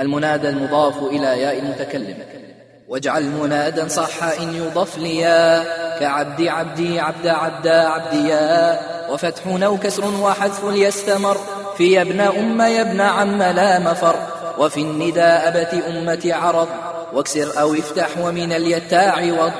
المنادى المضاف إلى ياء المتكلم. واجعل منادا صح إن يضف ليا كعبد عبدي عبد عبد عبديا وفتح نو كسر وحذف ليستمر. في يا ابن أم يا ابن عم لا مفر. وفي النداء أبت أمة عرض. واكسر أو افتح ومن اليتاع وض.